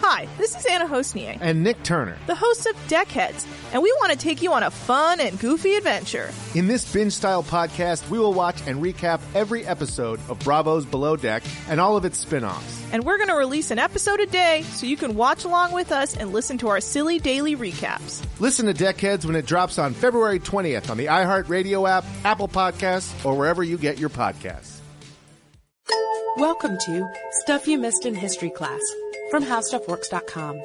Hi, this is Anna Hossnieh, And Nick Turner. the host of Deckheads, and we want to take you on a fun and goofy adventure. In this binge style podcast, we will watch and recap every episode of Bravo's Below Deck and all of its spin offs. And we're going to release an episode a day so you can watch along with us and listen to our silly daily recaps. Listen to Deckheads when it drops on February 20th on the iHeartRadio app, Apple Podcasts, or wherever you get your podcasts. Welcome to Stuff You Missed in History Class from HowStuffWorks.com.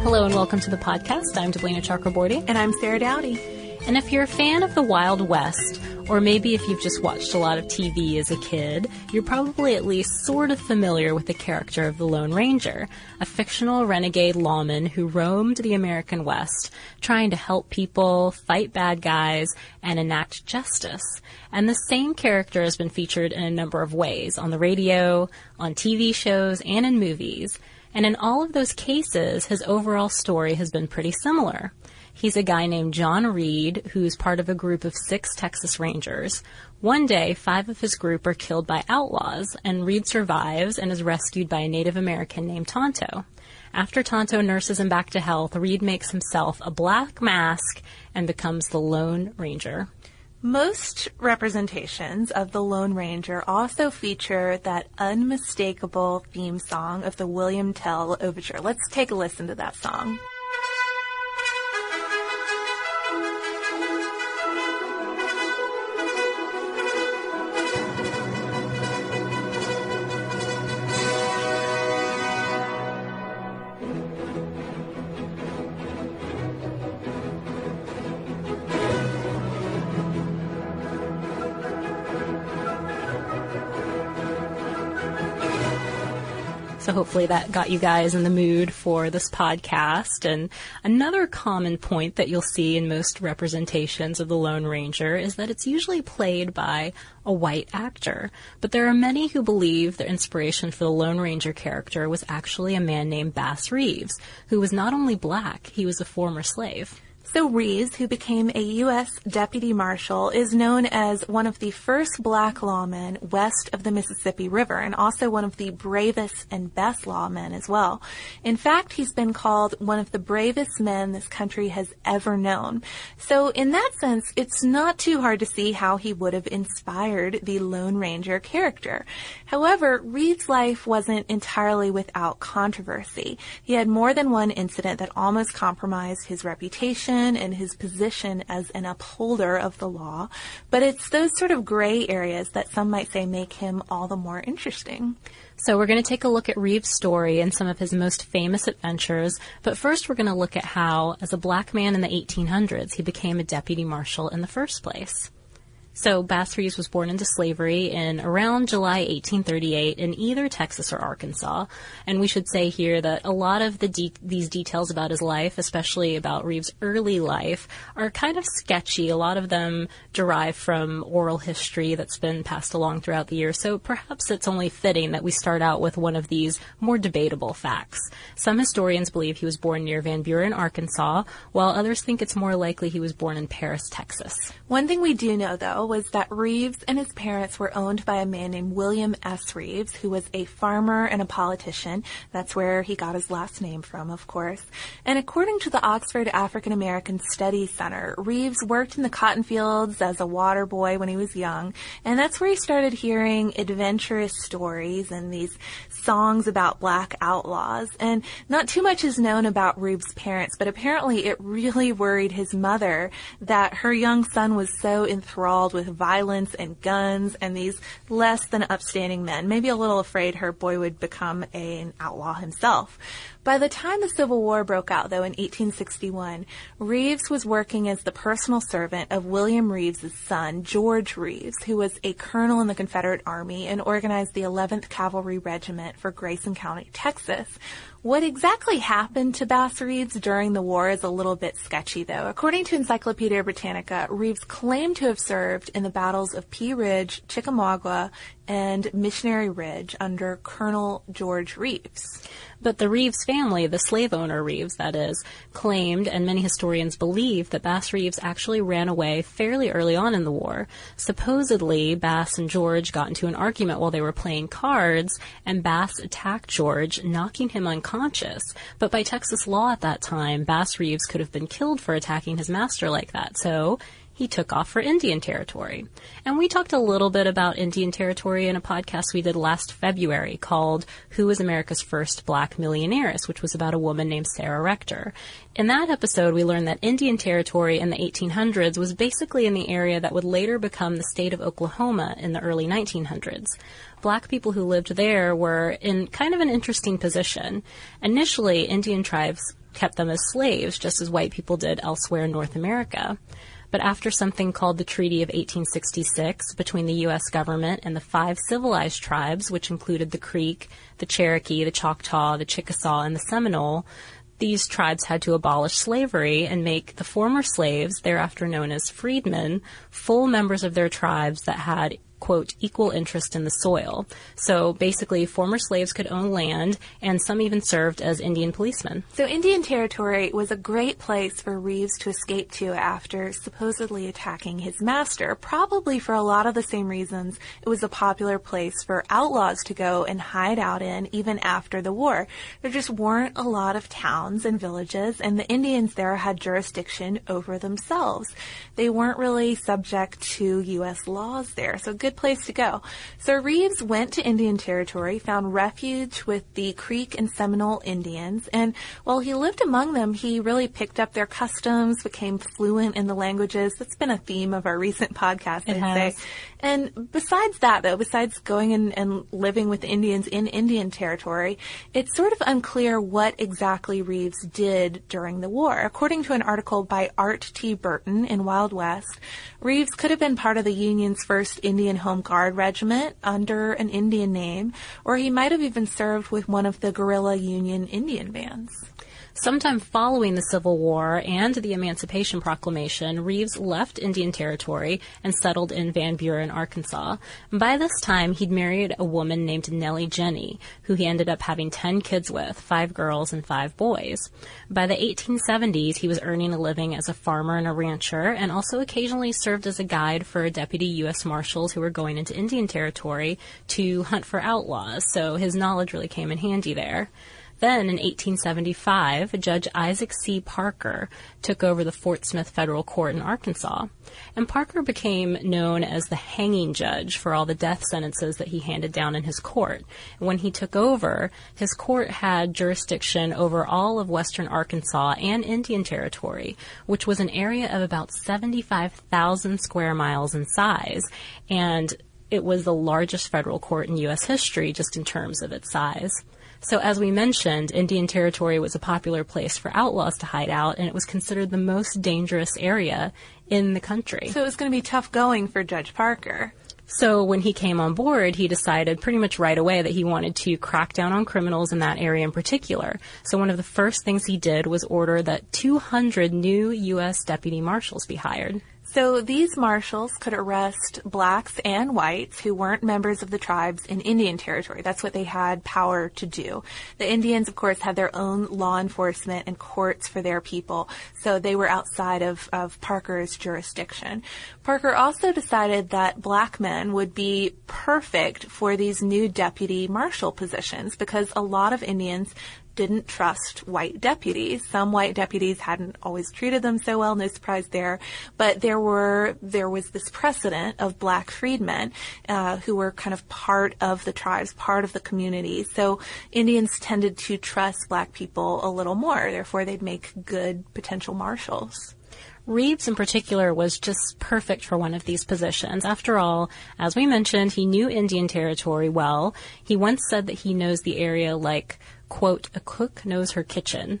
Hello and welcome to the podcast. I'm Deblina Chakraborty. And I'm Sarah Dowdy. And if you're a fan of the Wild West, or maybe if you've just watched a lot of TV as a kid, you're probably at least sort of familiar with the character of the Lone Ranger, a fictional renegade lawman who roamed the American West, trying to help people, fight bad guys, and enact justice. And the same character has been featured in a number of ways on the radio, on TV shows, and in movies. And in all of those cases, his overall story has been pretty similar. He's a guy named John Reed, who's part of a group of six Texas Rangers. One day, five of his group are killed by outlaws, and Reed survives and is rescued by a Native American named Tonto. After Tonto nurses him back to health, Reed makes himself a black mask and becomes the Lone Ranger. Most representations of the Lone Ranger also feature that unmistakable theme song of the William Tell Overture. Let's take a listen to that song. So hopefully that got you guys in the mood for this podcast. And another common point that you'll see in most representations of the Lone Ranger is that it's usually played by a white actor. But there are many who believe the inspiration for the Lone Ranger character was actually a man named Bass Reeves, who was not only black, he was a former slave. So Reeves, who became a U.S. deputy marshal, is known as one of the first black lawmen west of the Mississippi River and also one of the bravest and best lawmen as well. In fact, he's been called one of the bravest men this country has ever known. So in that sense, it's not too hard to see how he would have inspired the Lone Ranger character. However, Reed's life wasn't entirely without controversy. He had more than one incident that almost compromised his reputation and his position as an upholder of the law, but it's those sort of gray areas that some might say make him all the more interesting. So we're going to take a look at Reeves' story and some of his most famous adventures, but first we're going to look at how, as a black man in the 1800s, he became a deputy marshal in the first place. So Bass Reeves was born into slavery in around July 1838 in either Texas or Arkansas. And we should say here that a lot of the de- these details about his life, especially about Reeves' early life, are kind of sketchy. A lot of them derive from oral history that's been passed along throughout the years. So perhaps it's only fitting that we start out with one of these more debatable facts. Some historians believe he was born near Van Buren, Arkansas, while others think it's more likely he was born in Paris, Texas. One thing we do know, though, was that Reeves and his parents were owned by a man named William S. Reeves, who was a farmer and a politician. That's where he got his last name from, of course. And according to the Oxford African American Studies Center, Reeves worked in the cotton fields as a water boy when he was young, and that's where he started hearing adventurous stories and these songs about black outlaws. And not too much is known about Reeves' parents, but apparently it really worried his mother that her young son was so enthralled with violence and guns and these less than upstanding men, maybe a little afraid her boy would become an outlaw himself. By the time the Civil War broke out, though, in 1861, Reeves was working as the personal servant of William Reeves' son, George Reeves, who was a colonel in the Confederate Army and organized the 11th Cavalry Regiment for Grayson County, Texas. What exactly happened to Bass Reeves during the war is a little bit sketchy, though. According to Encyclopedia Britannica, Reeves claimed to have served in the battles of Pea Ridge, Chickamauga, and Missionary Ridge under Colonel George Reeves. But the Reeves family, the slave owner Reeves, that is, claimed, and many historians believe, that Bass Reeves actually ran away fairly early on in the war. Supposedly, Bass and George got into an argument while they were playing cards, and Bass attacked George, knocking him unconscious. But by Texas law at that time, Bass Reeves could have been killed for attacking his master like that. So, he took off for Indian Territory. And we talked a little bit about Indian Territory in a podcast we did last February called Who was America's First Black Millionaires, which was about a woman named Sarah Rector. In that episode, we learned that Indian Territory in the 1800s was basically in the area that would later become the state of Oklahoma in the early 1900s black people who lived there were in kind of an interesting position. Initially, Indian tribes kept them as slaves, just as white people did elsewhere in North America. But after something called the Treaty of 1866 between the U.S. government and the five civilized tribes, which included the Creek, the Cherokee, the Choctaw, the Chickasaw, and the Seminole, these tribes had to abolish slavery and make the former slaves, thereafter known as freedmen, full members of their tribes that had quote, equal interest in the soil. So basically, former slaves could own land, and some even served as Indian policemen. So Indian Territory was a great place for Reeves to escape to after supposedly attacking his master, probably for a lot of the same reasons it was a popular place for outlaws to go and hide out in even after the war. There just weren't a lot of towns and villages, and the Indians there had jurisdiction over themselves. They weren't really subject to U.S. laws there. So good good place to go. So Reeves went to Indian Territory, found refuge with the Creek and Seminole Indians, and while he lived among them, he really picked up their customs, became fluent in the languages. That's been a theme of our recent podcast, it I'd has. say. And besides that, though, besides going and, and living with Indians in Indian Territory, it's sort of unclear what exactly Reeves did during the war. According to an article by Art T. Burton in Wild West, Reeves could have been part of the Union's first Indian Home Guard Regiment under an Indian name, or he might have even served with one of the guerrilla Union Indian bands. Sometime following the Civil War and the Emancipation Proclamation, Reeves left Indian Territory and settled in Van Buren, Arkansas. By this time, he'd married a woman named Nellie Jenny, who he ended up having 10 kids with, five girls and five boys. By the 1870s, he was earning a living as a farmer and a rancher, and also occasionally served as a guide for deputy U.S. Marshals who were going into Indian Territory to hunt for outlaws, so his knowledge really came in handy there. Then, in 1875, Judge Isaac C. Parker took over the Fort Smith Federal Court in Arkansas. And Parker became known as the hanging judge for all the death sentences that he handed down in his court. When he took over, his court had jurisdiction over all of western Arkansas and Indian Territory, which was an area of about 75,000 square miles in size. And it was the largest federal court in U.S. history just in terms of its size. So, as we mentioned, Indian Territory was a popular place for outlaws to hide out, and it was considered the most dangerous area in the country. So it was going to be tough going for Judge Parker. So when he came on board, he decided pretty much right away that he wanted to crack down on criminals in that area in particular. So one of the first things he did was order that 200 new U.S. deputy marshals be hired. So these marshals could arrest blacks and whites who weren't members of the tribes in Indian territory. That's what they had power to do. The Indians, of course, had their own law enforcement and courts for their people, so they were outside of, of Parker's jurisdiction. Parker also decided that black men would be perfect for these new deputy marshal positions because a lot of Indians didn't trust white deputies. Some white deputies hadn't always treated them so well, no surprise there. But there were there was this precedent of black freedmen uh, who were kind of part of the tribes, part of the community. So Indians tended to trust black people a little more. Therefore, they'd make good potential marshals. Reeves in particular was just perfect for one of these positions. After all, as we mentioned, he knew Indian territory well. He once said that he knows the area like quote, a cook knows her kitchen.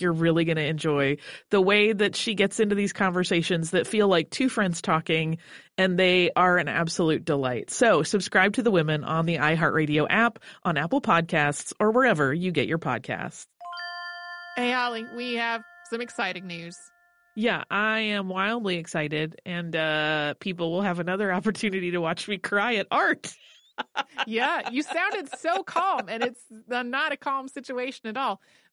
you're really going to enjoy the way that she gets into these conversations that feel like two friends talking, and they are an absolute delight. So subscribe to The Women on the iHeartRadio app, on Apple Podcasts, or wherever you get your podcasts. Hey, Holly, we have some exciting news. Yeah, I am wildly excited, and uh, people will have another opportunity to watch me cry at art. yeah, you sounded so calm, and it's not a calm situation at all.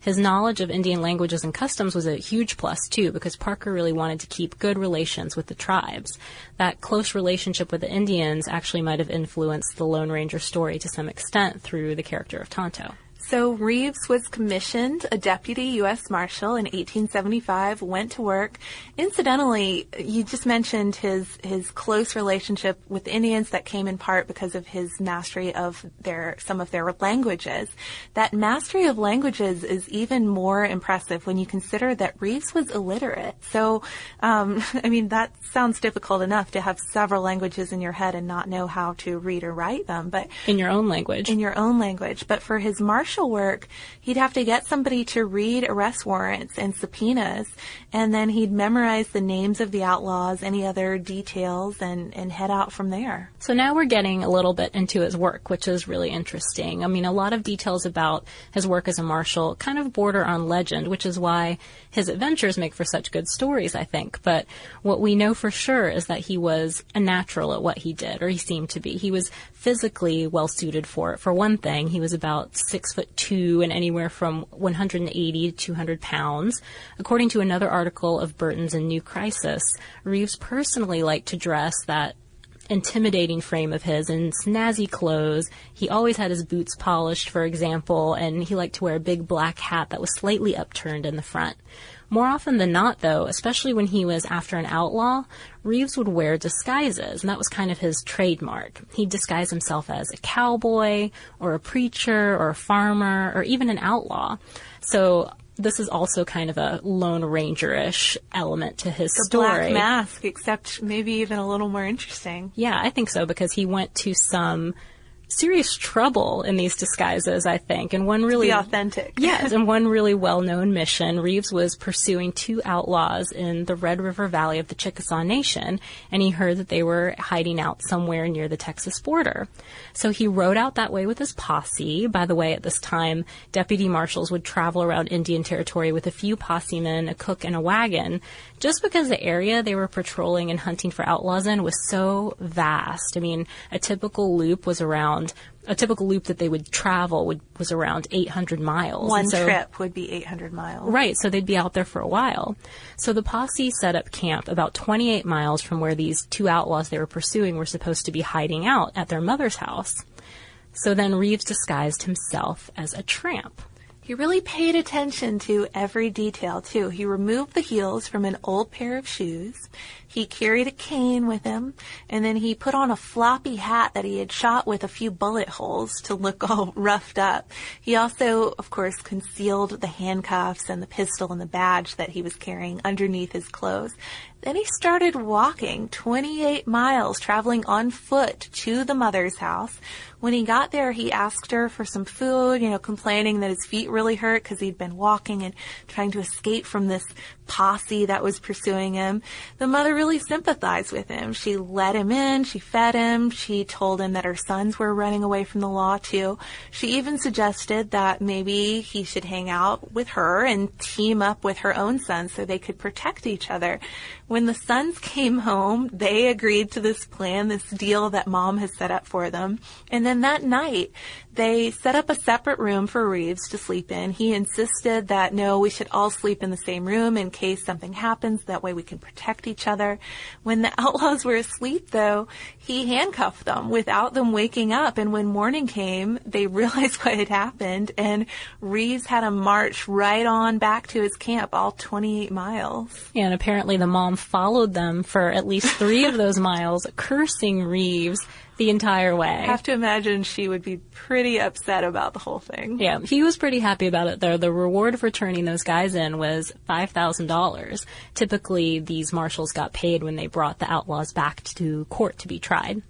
His knowledge of Indian languages and customs was a huge plus too, because Parker really wanted to keep good relations with the tribes. That close relationship with the Indians actually might have influenced the Lone Ranger story to some extent through the character of Tonto. So Reeves was commissioned a deputy U.S. Marshal in 1875, went to work. Incidentally, you just mentioned his, his close relationship with Indians that came in part because of his mastery of their, some of their languages. That mastery of languages is even more impressive when you consider that Reeves was illiterate. So, um, I mean, that sounds difficult enough to have several languages in your head and not know how to read or write them, but in your own language. In your own language. But for his marshal work, he'd have to get somebody to read arrest warrants and subpoenas, and then he'd memorize the names of the outlaws, any other details, and, and head out from there. So now we're getting a little bit into his work, which is really interesting. I mean, a lot of details about his work as a marshal kind of border on legend, which is why his adventures make for such good stories, I think. But what we know for sure is that he was a natural at what he did, or he seemed to be. He was physically well suited for it. For one thing, he was about six foot two and anywhere from 180 to 200 pounds. According to another article of Burton's in New Crisis, Reeves personally liked to dress that intimidating frame of his in snazzy clothes. He always had his boots polished, for example, and he liked to wear a big black hat that was slightly upturned in the front. More often than not, though, especially when he was after an outlaw, Reeves would wear disguises, and that was kind of his trademark. He'd disguise himself as a cowboy, or a preacher, or a farmer, or even an outlaw. So this is also kind of a Lone Ranger-ish element to his The story. Black Mask, except maybe even a little more interesting. Yeah, I think so because he went to some serious trouble in these disguises, I think. And one really authentic. Yes, and one really well-known mission, Reeves was pursuing two outlaws in the Red River Valley of the Chickasaw Nation, and he heard that they were hiding out somewhere near the Texas border. So he rode out that way with his posse. By the way, at this time, deputy marshals would travel around Indian Territory with a few posse men, a cook, and a wagon, just because the area they were patrolling and hunting for outlaws in was so vast. I mean, a typical loop was around a typical loop that they would travel would, was around 800 miles. One so- trip would be 800 miles. Right, so they'd be out there for a while. So the posse set up camp about 28 miles from where these two outlaws they were pursuing were supposed to be hiding out at their mother's house. So then Reeves disguised himself as a tramp. He really paid attention to every detail, too. He removed the heels from an old pair of shoes. He carried a cane with him, and then he put on a floppy hat that he had shot with a few bullet holes to look all roughed up. He also, of course, concealed the handcuffs and the pistol and the badge that he was carrying underneath his clothes. Then he started walking 28 miles, traveling on foot to the mother's house. When he got there, he asked her for some food, you know, complaining that his feet really hurt because he'd been walking and trying to escape from this posse that was pursuing him. The mother really sympathized with him. She let him in, she fed him, she told him that her sons were running away from the law too. She even suggested that maybe he should hang out with her and team up with her own sons so they could protect each other. When the sons came home, they agreed to this plan, this deal that mom has set up for them. And then that night, they set up a separate room for Reeves to sleep in. He insisted that no, we should all sleep in the same room in case something happens. That way we can protect each other. When the outlaws were asleep though, he handcuffed them without them waking up. And when morning came, they realized what had happened and Reeves had to march right on back to his camp, all 28 miles. And apparently the mom followed them for at least three of those miles, cursing Reeves the entire way. I have to imagine she would be pretty upset about the whole thing. Yeah, he was pretty happy about it though. The reward for turning those guys in was $5,000. Typically, these marshals got paid when they brought the outlaws back to court to be tried.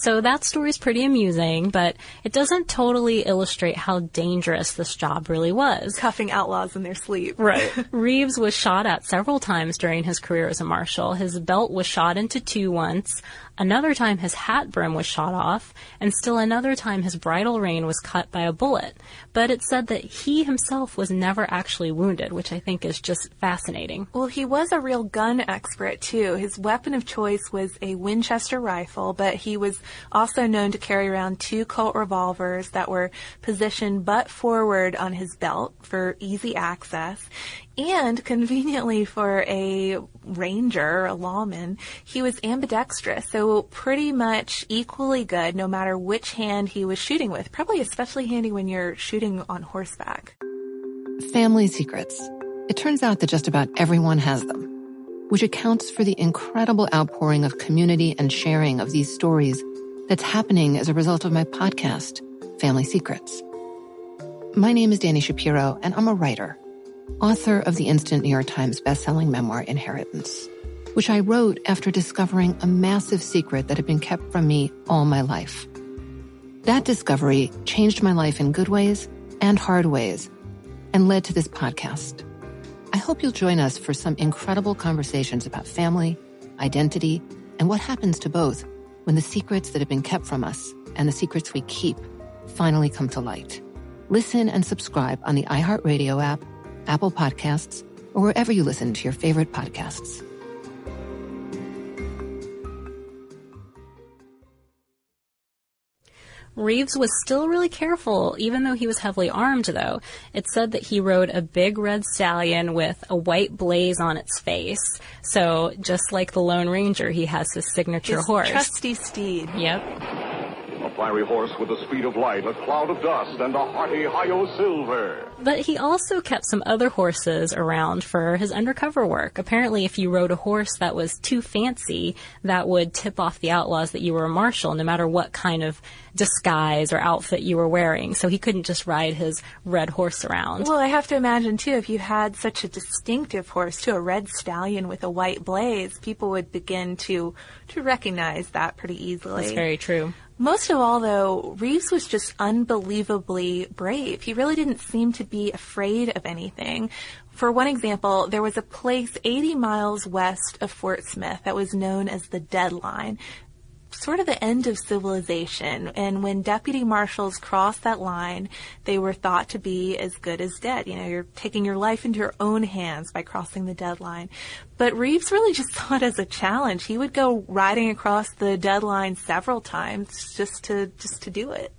So that story's pretty amusing, but it doesn't totally illustrate how dangerous this job really was. Cuffing outlaws in their sleep. Right. Reeves was shot at several times during his career as a marshal. His belt was shot into two once. Another time his hat brim was shot off, and still another time his bridle rein was cut by a bullet. But it said that he himself was never actually wounded, which I think is just fascinating. Well, he was a real gun expert too. His weapon of choice was a Winchester rifle, but he was also known to carry around two Colt revolvers that were positioned butt forward on his belt for easy access. And conveniently for a ranger, a lawman, he was ambidextrous, so pretty much equally good no matter which hand he was shooting with. Probably especially handy when you're shooting on horseback. Family secrets. It turns out that just about everyone has them, which accounts for the incredible outpouring of community and sharing of these stories that's happening as a result of my podcast, Family Secrets. My name is Danny Shapiro, and I'm a writer, author of the instant New York Times bestselling memoir, Inheritance, which I wrote after discovering a massive secret that had been kept from me all my life. That discovery changed my life in good ways and hard ways and led to this podcast. I hope you'll join us for some incredible conversations about family, identity, and what happens to both when the secrets that have been kept from us and the secrets we keep finally come to light. Listen and subscribe on the iHeartRadio app, Apple Podcasts, or wherever you listen to your favorite podcasts. Reeves was still really careful, even though he was heavily armed, though. It said that he rode a big red stallion with a white blaze on its face. So, just like the Lone Ranger, he has his signature His horse. trusty steed. Yep. Fiery horse with the speed of light, a cloud of dust, and a hearty Hi-Yo Silver. But he also kept some other horses around for his undercover work. Apparently, if you rode a horse that was too fancy, that would tip off the outlaws that you were a marshal, no matter what kind of disguise or outfit you were wearing. So he couldn't just ride his red horse around. Well, I have to imagine too, if you had such a distinctive horse, to a red stallion with a white blaze, people would begin to to recognize that pretty easily. That's very true. Most of all, though, Reeves was just unbelievably brave. He really didn't seem to be afraid of anything. For one example, there was a place 80 miles west of Fort Smith that was known as the Deadline sort of the end of civilization. And when deputy marshals crossed that line, they were thought to be as good as dead. You know, you're taking your life into your own hands by crossing the deadline. But Reeves really just saw it as a challenge. He would go riding across the deadline several times just to just to do it.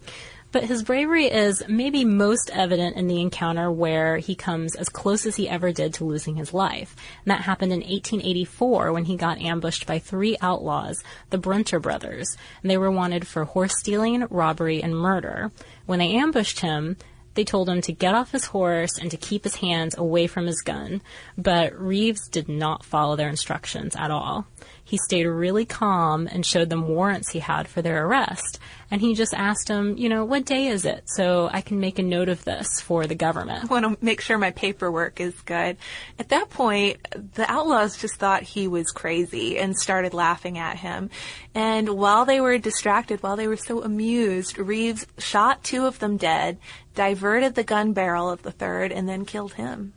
But his bravery is maybe most evident in the encounter where he comes as close as he ever did to losing his life. And that happened in 1884 when he got ambushed by three outlaws, the Brunter brothers. And they were wanted for horse stealing, robbery, and murder. When they ambushed him, they told him to get off his horse and to keep his hands away from his gun. But Reeves did not follow their instructions at all. He stayed really calm and showed them warrants he had for their arrest. And he just asked them, you know, what day is it so I can make a note of this for the government? I want to make sure my paperwork is good. At that point, the outlaws just thought he was crazy and started laughing at him. And while they were distracted, while they were so amused, Reeves shot two of them dead, diverted the gun barrel of the third, and then killed him.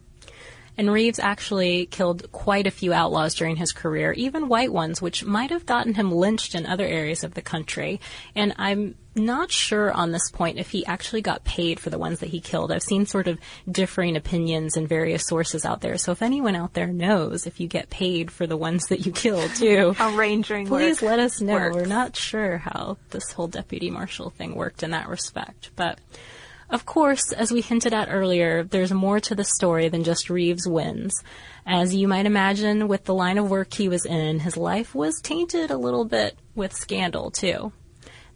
And Reeves actually killed quite a few outlaws during his career, even white ones, which might have gotten him lynched in other areas of the country. And I'm not sure on this point if he actually got paid for the ones that he killed. I've seen sort of differing opinions in various sources out there. So if anyone out there knows if you get paid for the ones that you kill too, how rangering please let us know. works. We're not sure how this whole deputy marshal thing worked in that respect, but of course, as we hinted at earlier, there's more to the story than just Reeves wins. As you might imagine, with the line of work he was in, his life was tainted a little bit with scandal, too.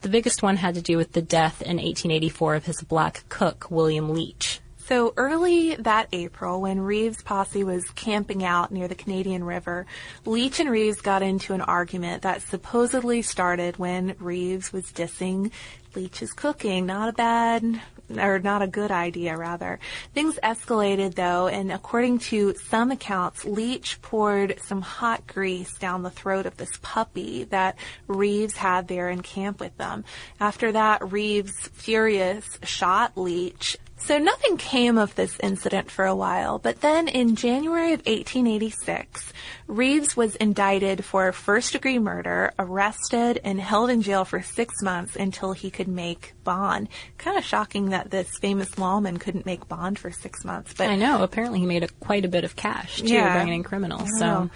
The biggest one had to do with the death in 1884 of his black cook, William Leach. So early that April, when Reeves' posse was camping out near the Canadian River, Leach and Reeves got into an argument that supposedly started when Reeves was dissing Leach's cooking. Not a bad, or not a good idea, rather. Things escalated though, and according to some accounts, Leach poured some hot grease down the throat of this puppy that Reeves had there in camp with them. After that, Reeves, furious, shot Leach so nothing came of this incident for a while, but then in January of 1886, Reeves was indicted for first degree murder, arrested, and held in jail for six months until he could make bond. Kind of shocking that this famous lawman couldn't make bond for six months. But I know, apparently he made a, quite a bit of cash too, Yeah. bringing in criminals. So know.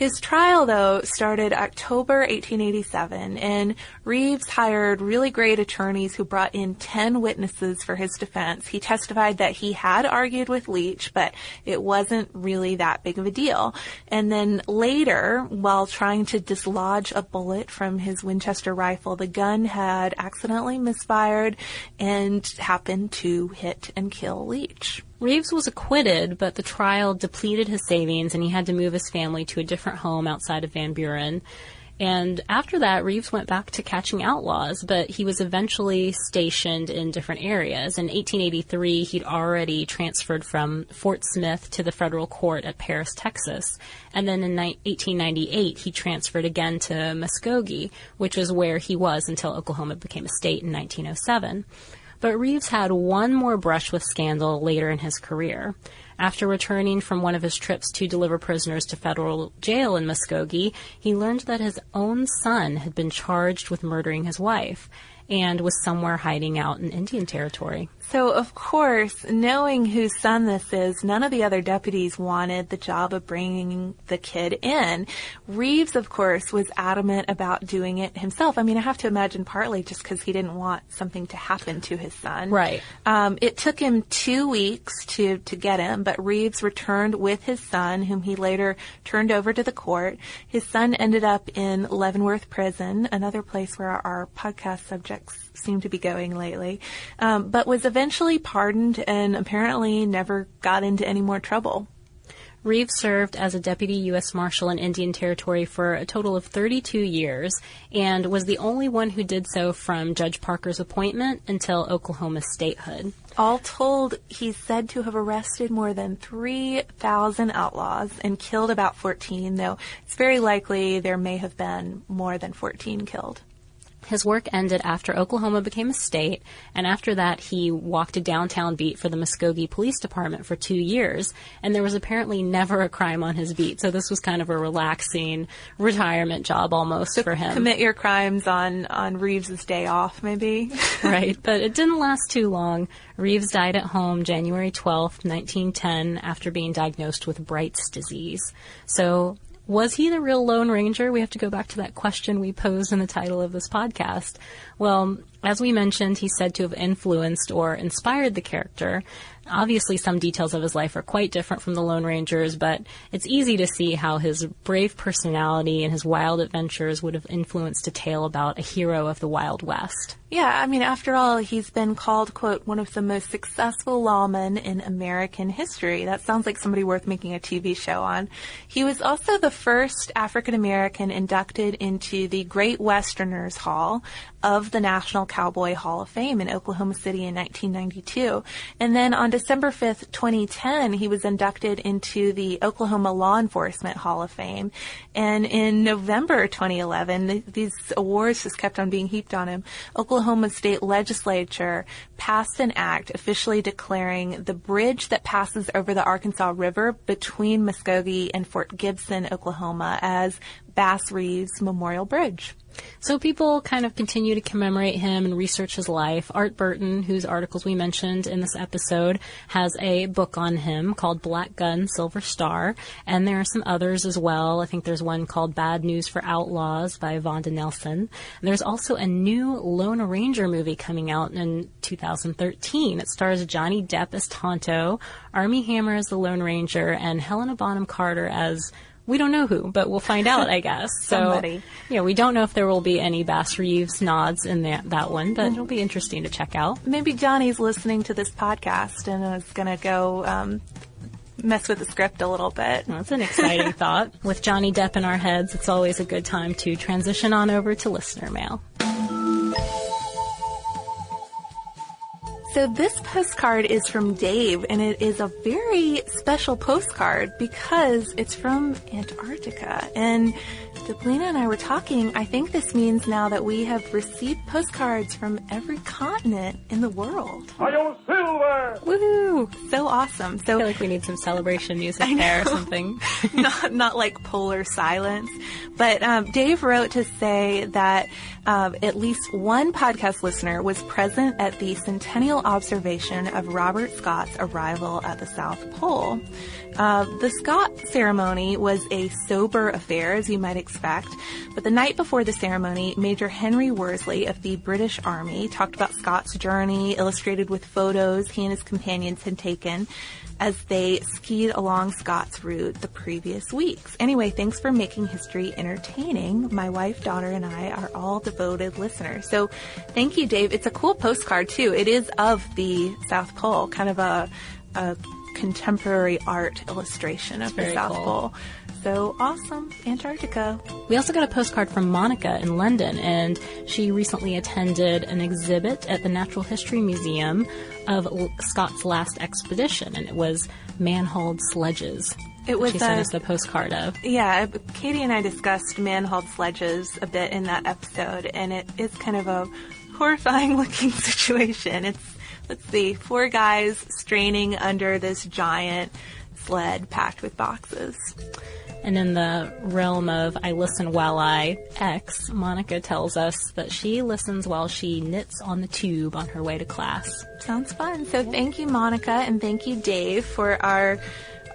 His trial, though, started October 1887, and Reeves hired really great attorneys who brought in 10 witnesses for his defense. He testified that he had argued with Leach, but it wasn't really that big of a deal. And then later, while trying to dislodge a bullet from his Winchester rifle, the gun had accidentally misfired and happened to hit and kill Leach. Reeves was acquitted, but the trial depleted his savings and he had to move his family to a different home outside of Van Buren. And after that, Reeves went back to catching outlaws, but he was eventually stationed in different areas. In 1883, he'd already transferred from Fort Smith to the federal court at Paris, Texas. And then in ni- 1898, he transferred again to Muskogee, which is where he was until Oklahoma became a state in 1907. But Reeves had one more brush with scandal later in his career. After returning from one of his trips to deliver prisoners to federal jail in Muskogee, he learned that his own son had been charged with murdering his wife and was somewhere hiding out in Indian territory. So, of course, knowing whose son this is, none of the other deputies wanted the job of bringing the kid in. Reeves, of course, was adamant about doing it himself. I mean, I have to imagine partly just because he didn't want something to happen to his son. Right. Um, it took him two weeks to, to get him, but Reeves returned with his son, whom he later turned over to the court. His son ended up in Leavenworth Prison, another place where our, our podcast subjects seem to be going lately, um, but was eventually pardoned and apparently never got into any more trouble. Reeves served as a deputy U.S. Marshal in Indian Territory for a total of 32 years and was the only one who did so from Judge Parker's appointment until Oklahoma's statehood. All told, he's said to have arrested more than 3,000 outlaws and killed about 14, though it's very likely there may have been more than 14 killed. His work ended after Oklahoma became a state, and after that, he walked a downtown beat for the Muskogee Police Department for two years, and there was apparently never a crime on his beat, so this was kind of a relaxing retirement job almost So for him. commit your crimes on, on Reeves's day off, maybe. right, but it didn't last too long. Reeves died at home January 12th, 1910, after being diagnosed with Bright's disease. So, was he the real Lone Ranger? We have to go back to that question we posed in the title of this podcast. Well, as we mentioned, he's said to have influenced or inspired the character. Obviously, some details of his life are quite different from the Lone Ranger's, but it's easy to see how his brave personality and his wild adventures would have influenced a tale about a hero of the Wild West. Yeah, I mean, after all, he's been called, quote, one of the most successful lawmen in American history. That sounds like somebody worth making a TV show on. He was also the first African American inducted into the Great Westerners Hall of the National Cowboy Hall of Fame in Oklahoma City in 1992. And then on December 5th, 2010, he was inducted into the Oklahoma Law Enforcement Hall of Fame. And in November 2011, th- these awards just kept on being heaped on him. Oklahoma State Legislature passed an act officially declaring the bridge that passes over the Arkansas River between Muskogee and Fort Gibson, Oklahoma as Bass Reeves Memorial Bridge. So people kind of continue to commemorate him and research his life. Art Burton, whose articles we mentioned in this episode, has a book on him called Black Gun, Silver Star, and there are some others as well. I think there's one called Bad News for Outlaws by Vaunda Nelson. And there's also a new Lone Ranger movie coming out in 2013. It stars Johnny Depp as Tonto, Armie Hammer as the Lone Ranger, and Helena Bonham Carter as we don't know who, but we'll find out, I guess. So, Somebody. yeah, we don't know if there will be any Bass Reeves nods in that, that one, but it'll be interesting to check out. Maybe Johnny's listening to this podcast and is going to go um, mess with the script a little bit. That's an exciting thought. With Johnny Depp in our heads, it's always a good time to transition on over to listener mail. So this postcard is from Dave, and it is a very special postcard because it's from Antarctica. And Deblina and I were talking. I think this means now that we have received postcards from every continent in the world. Hi-Yo Silver! Woohoo! So awesome. So I feel like we need some celebration music I there or something. not not like polar silence. But um, Dave wrote to say that um, at least one podcast listener was present at the centennial observation of Robert Scott's arrival at the South Pole. Uh, the Scott ceremony was a sober affair, as you might expect, but the night before the ceremony, Major Henry Worsley of the British Army talked about Scott's journey, illustrated with photos he and his companions had taken as they skied along Scott's route the previous weeks. Anyway, thanks for making history entertaining. My wife, daughter, and I are all devoted listeners. So thank you, Dave. It's a cool postcard too. It is of the South Pole, kind of a, a contemporary art illustration of the South cool. Pole. So awesome, Antarctica. We also got a postcard from Monica in London, and she recently attended an exhibit at the Natural History Museum of L- Scott's last expedition, and it was man-hauled sledges. It was she sent a- us the postcard of. Yeah, Katie and I discussed man-hauled sledges a bit in that episode, and it is kind of a horrifying looking situation. It's, let's see, four guys straining under this giant sled packed with boxes. And in the realm of I listen while I X, Monica tells us that she listens while she knits on the tube on her way to class. Sounds fun. So thank you, Monica, and thank you, Dave, for our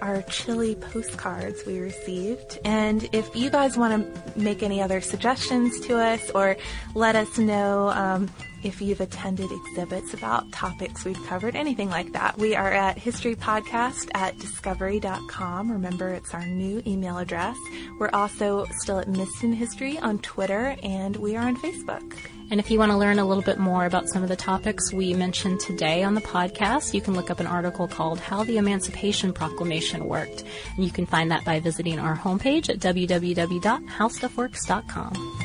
our chilly postcards we received. And if you guys want to make any other suggestions to us or let us know um, if you've attended exhibits about topics we've covered, anything like that, we are at historypodcast at discovery.com. Remember, it's our new email address. We're also still at Missed in History on Twitter, and we are on Facebook. And if you want to learn a little bit more about some of the topics we mentioned today on the podcast, you can look up an article called How the Emancipation Proclamation Worked. And you can find that by visiting our homepage at www.howstuffworks.com.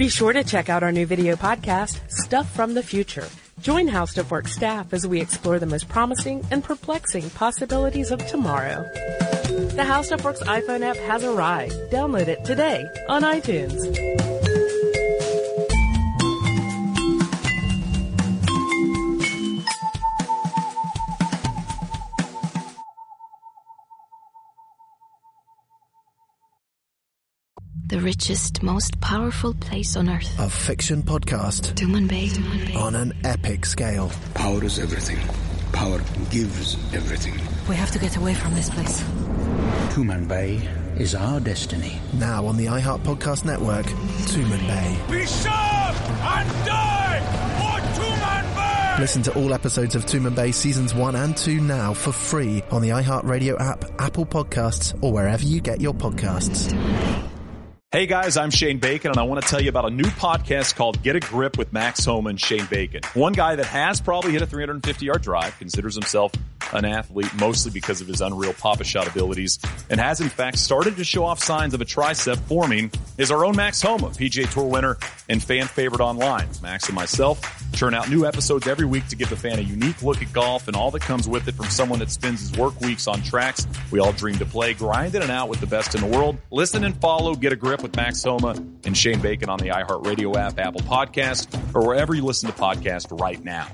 Be sure to check out our new video podcast, Stuff from the Future. Join House Stuff Works staff as we explore the most promising and perplexing possibilities of tomorrow. The HowStuffWorks iPhone app has arrived. Download it today on iTunes. The richest, most powerful place on earth. A fiction podcast. Tumanbay. On an epic scale. Power is everything. Power gives everything. We have to get away from this place. Tumanbay is our destiny. Now on the iHeart Podcast Network, Tumanbay. Be sharp and die for Tumanbay! Listen to all episodes of Tumanbay seasons 1 and 2 now for free on the iHeart Radio app, Apple Podcasts, or wherever you get your podcasts. Hey guys, I'm Shane Bacon, and I want to tell you about a new podcast called Get a Grip with Max Homa and Shane Bacon. One guy that has probably hit a 350 yard drive, considers himself an athlete mostly because of his unreal Pop-A-Shot abilities, and has in fact started to show off signs of a tricep forming, is our own Max Homa, PGA Tour winner and fan favorite online. Max and myself churn out new episodes every week to give the fan a unique look at golf and all that comes with it from someone that spends his work weeks on tracks we all dream to play, grinding it and out with the best in the world. Listen and follow Get a Grip with Max Homa and Shane Bacon on the iHeartRadio app, Apple Podcast, or wherever you listen to podcasts right now.